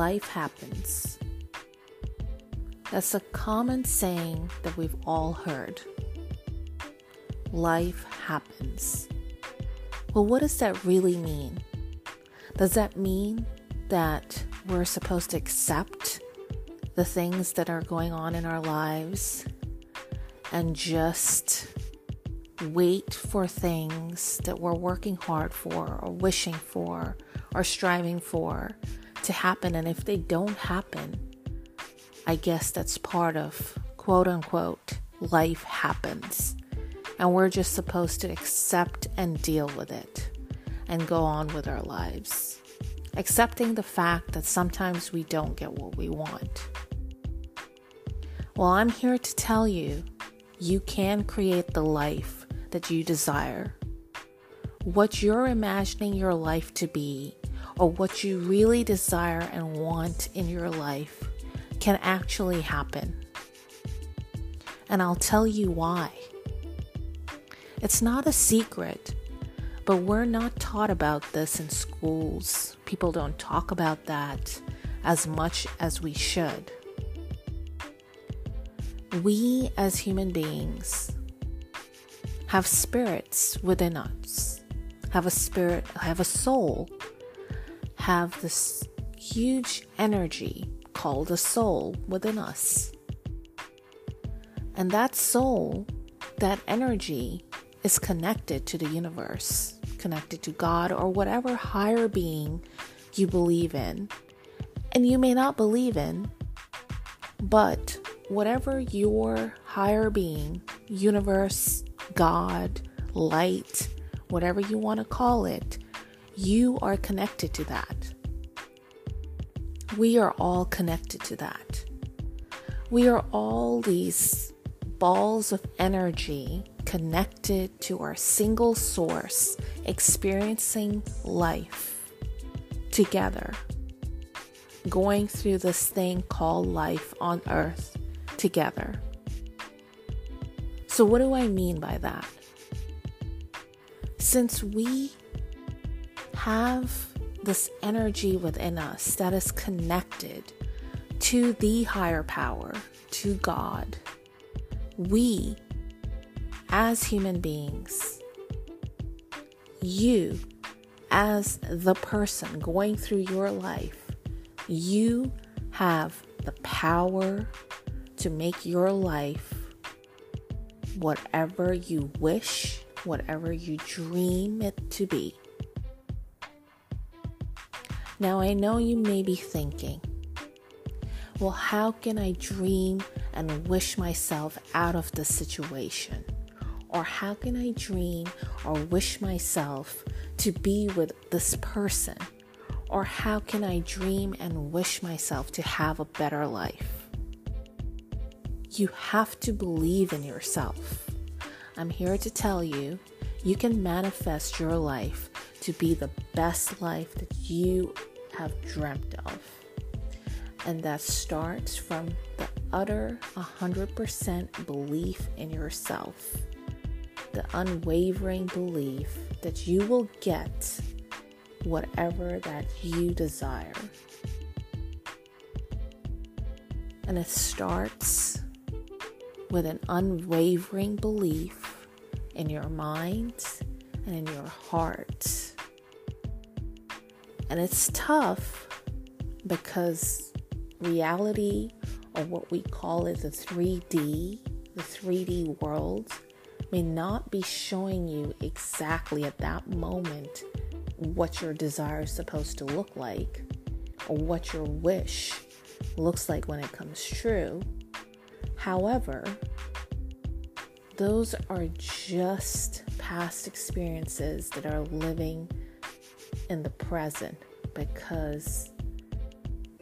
life happens. That's a common saying that we've all heard. Life happens. Well, what does that really mean? Does that mean that we're supposed to accept the things that are going on in our lives and just wait for things that we're working hard for or wishing for or striving for to happen. And if they don't happen, I guess that's part of quote unquote life happens. And we're just supposed to accept and deal with it and go on with our lives. Accepting the fact that sometimes we don't get what we want. Well, I'm here to tell you you can create the life that you desire. What you're imagining your life to be, or what you really desire and want in your life, can actually happen. And I'll tell you why. It's not a secret, but we're not taught about this in schools. People don't talk about that as much as we should. We as human beings have spirits within us, have a spirit, have a soul, have this huge energy called a soul within us. And that soul, that energy, is connected to the universe, connected to God or whatever higher being you believe in. And you may not believe in, but whatever your higher being, universe, God, light, whatever you want to call it, you are connected to that. We are all connected to that. We are all these balls of energy connected to our single source, experiencing life together, going through this thing called life on earth together. So, what do I mean by that? Since we have this energy within us that is connected to the higher power, to God, we, as human beings, you, as the person going through your life, you have the power to make your life whatever you wish, whatever you dream it to be. Now, I know you may be thinking, well, how can I dream and wish myself out of the situation? Or how can I dream or wish myself to be with this person? Or how can I dream and wish myself to have a better life? You have to believe in yourself. I'm here to tell you you can manifest your life to be the best life that you have dreamt of. And that starts from the utter 100% belief in yourself, the unwavering belief that you will get whatever that you desire. And it starts with an unwavering belief in your mind and in your heart. And it's tough because reality, or what we call it the 3D, the 3D world, may not be showing you exactly at that moment what your desire is supposed to look like or what your wish looks like when it comes true. However, those are just past experiences that are living in the present because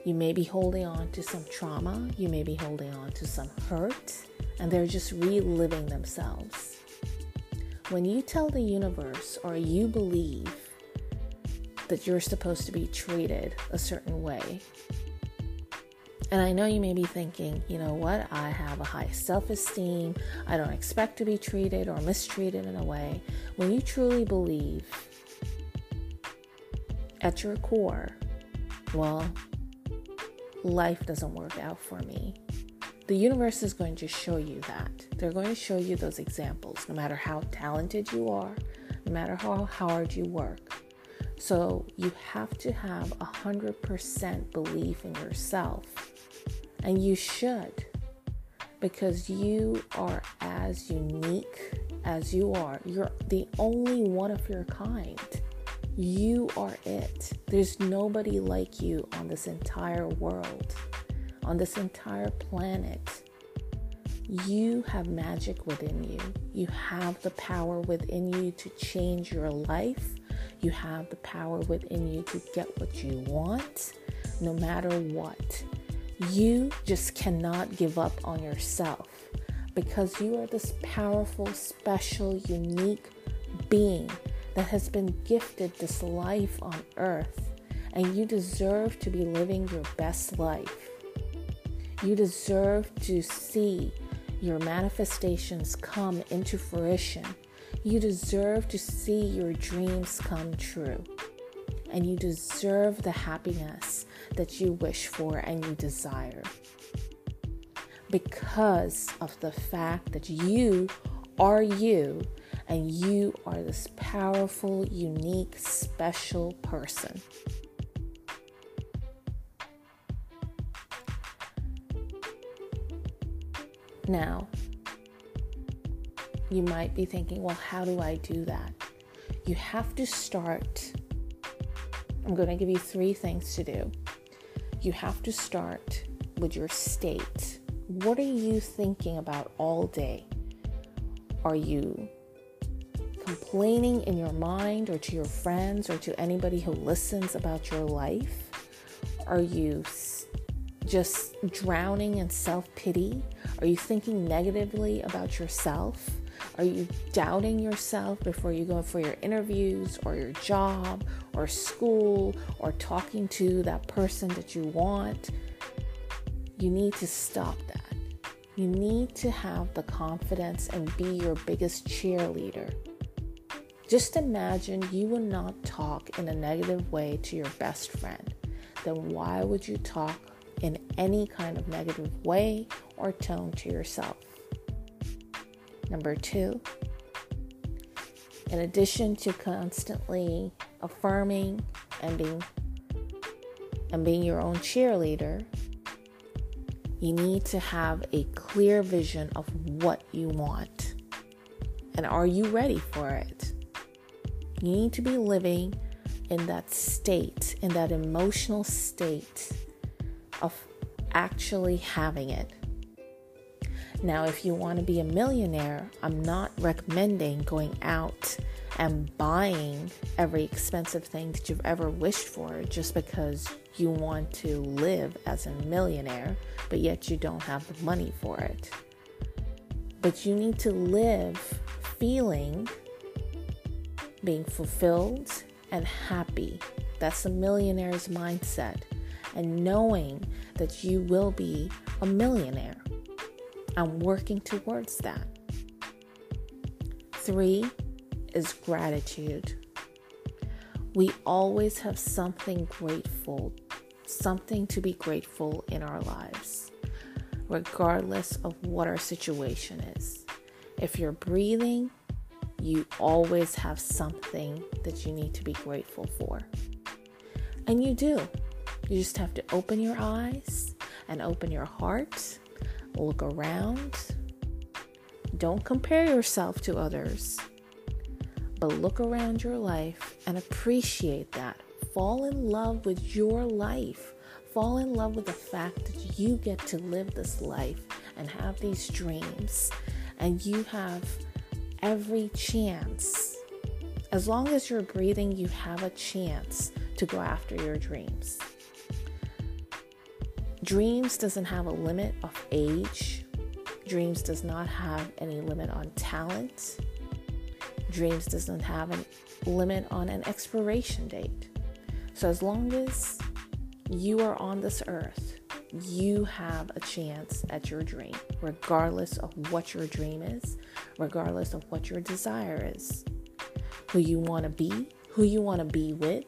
you may be holding on to some trauma, you may be holding on to some hurt, and they're just reliving themselves. When you tell the universe or you believe that you're supposed to be treated a certain way, and I know you may be thinking, you know what, I have a high self esteem. I don't expect to be treated or mistreated in a way. When you truly believe at your core, well, life doesn't work out for me. The universe is going to show you that. They're going to show you those examples, no matter how talented you are, no matter how hard you work. So you have to have a 100% belief in yourself. And you should, because you are as unique as you are. You're the only one of your kind. You are it. There's nobody like you on this entire world, on this entire planet. You have magic within you. You have the power within you to change your life. You have the power within you to get what you want, no matter what. You just cannot give up on yourself because you are this powerful, special, unique being that has been gifted this life on earth, and you deserve to be living your best life. You deserve to see your manifestations come into fruition. You deserve to see your dreams come true. And you deserve the happiness that you wish for and you desire because of the fact that you are you and you are this powerful, unique, special person. Now, you might be thinking, well, how do I do that? You have to start. I'm going to give you three things to do. You have to start with your state what are you thinking about all day? Are you complaining in your mind or to your friends or to anybody who listens about your life? Are you just drowning in self pity? Are you thinking negatively about yourself? Are you doubting yourself before you go for your interviews or your job or school or talking to that person that you want? You need to stop that. You need to have the confidence and be your biggest cheerleader. Just imagine you would not talk in a negative way to your best friend. Then why would you talk in any kind of negative way or tone to yourself? Number two, in addition to constantly affirming and being and being your own cheerleader, you need to have a clear vision of what you want. And are you ready for it? You need to be living in that state, in that emotional state of actually having it. Now, if you want to be a millionaire, I'm not recommending going out and buying every expensive thing that you've ever wished for just because you want to live as a millionaire, but yet you don't have the money for it. But you need to live feeling being fulfilled and happy. That's a millionaire's mindset. And knowing that you will be a millionaire. I'm working towards that. Three is gratitude. We always have something grateful something to be grateful in our lives, regardless of what our situation is. If you're breathing, you always have something that you need to be grateful for. And you do. You just have to open your eyes and open your heart, look around. Don't compare yourself to others, but look around your life and appreciate that fall in love with your life. Fall in love with the fact that you get to live this life and have these dreams, and you have every chance. As long as you're breathing, you have a chance to go after your dreams. Dreams doesn't have a limit of age. Dreams does not have any limit on talent. Dreams doesn't have a limit on an expiration date. So, as long as you are on this earth, you have a chance at your dream, regardless of what your dream is, regardless of what your desire is, who you want to be, who you want to be with,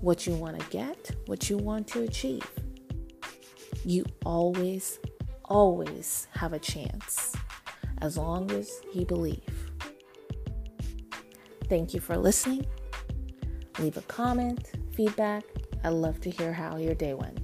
what you want to get, what you want to achieve. You always, always have a chance as long as you believe. Thank you for listening. Leave a comment, feedback. I'd love to hear how your day went.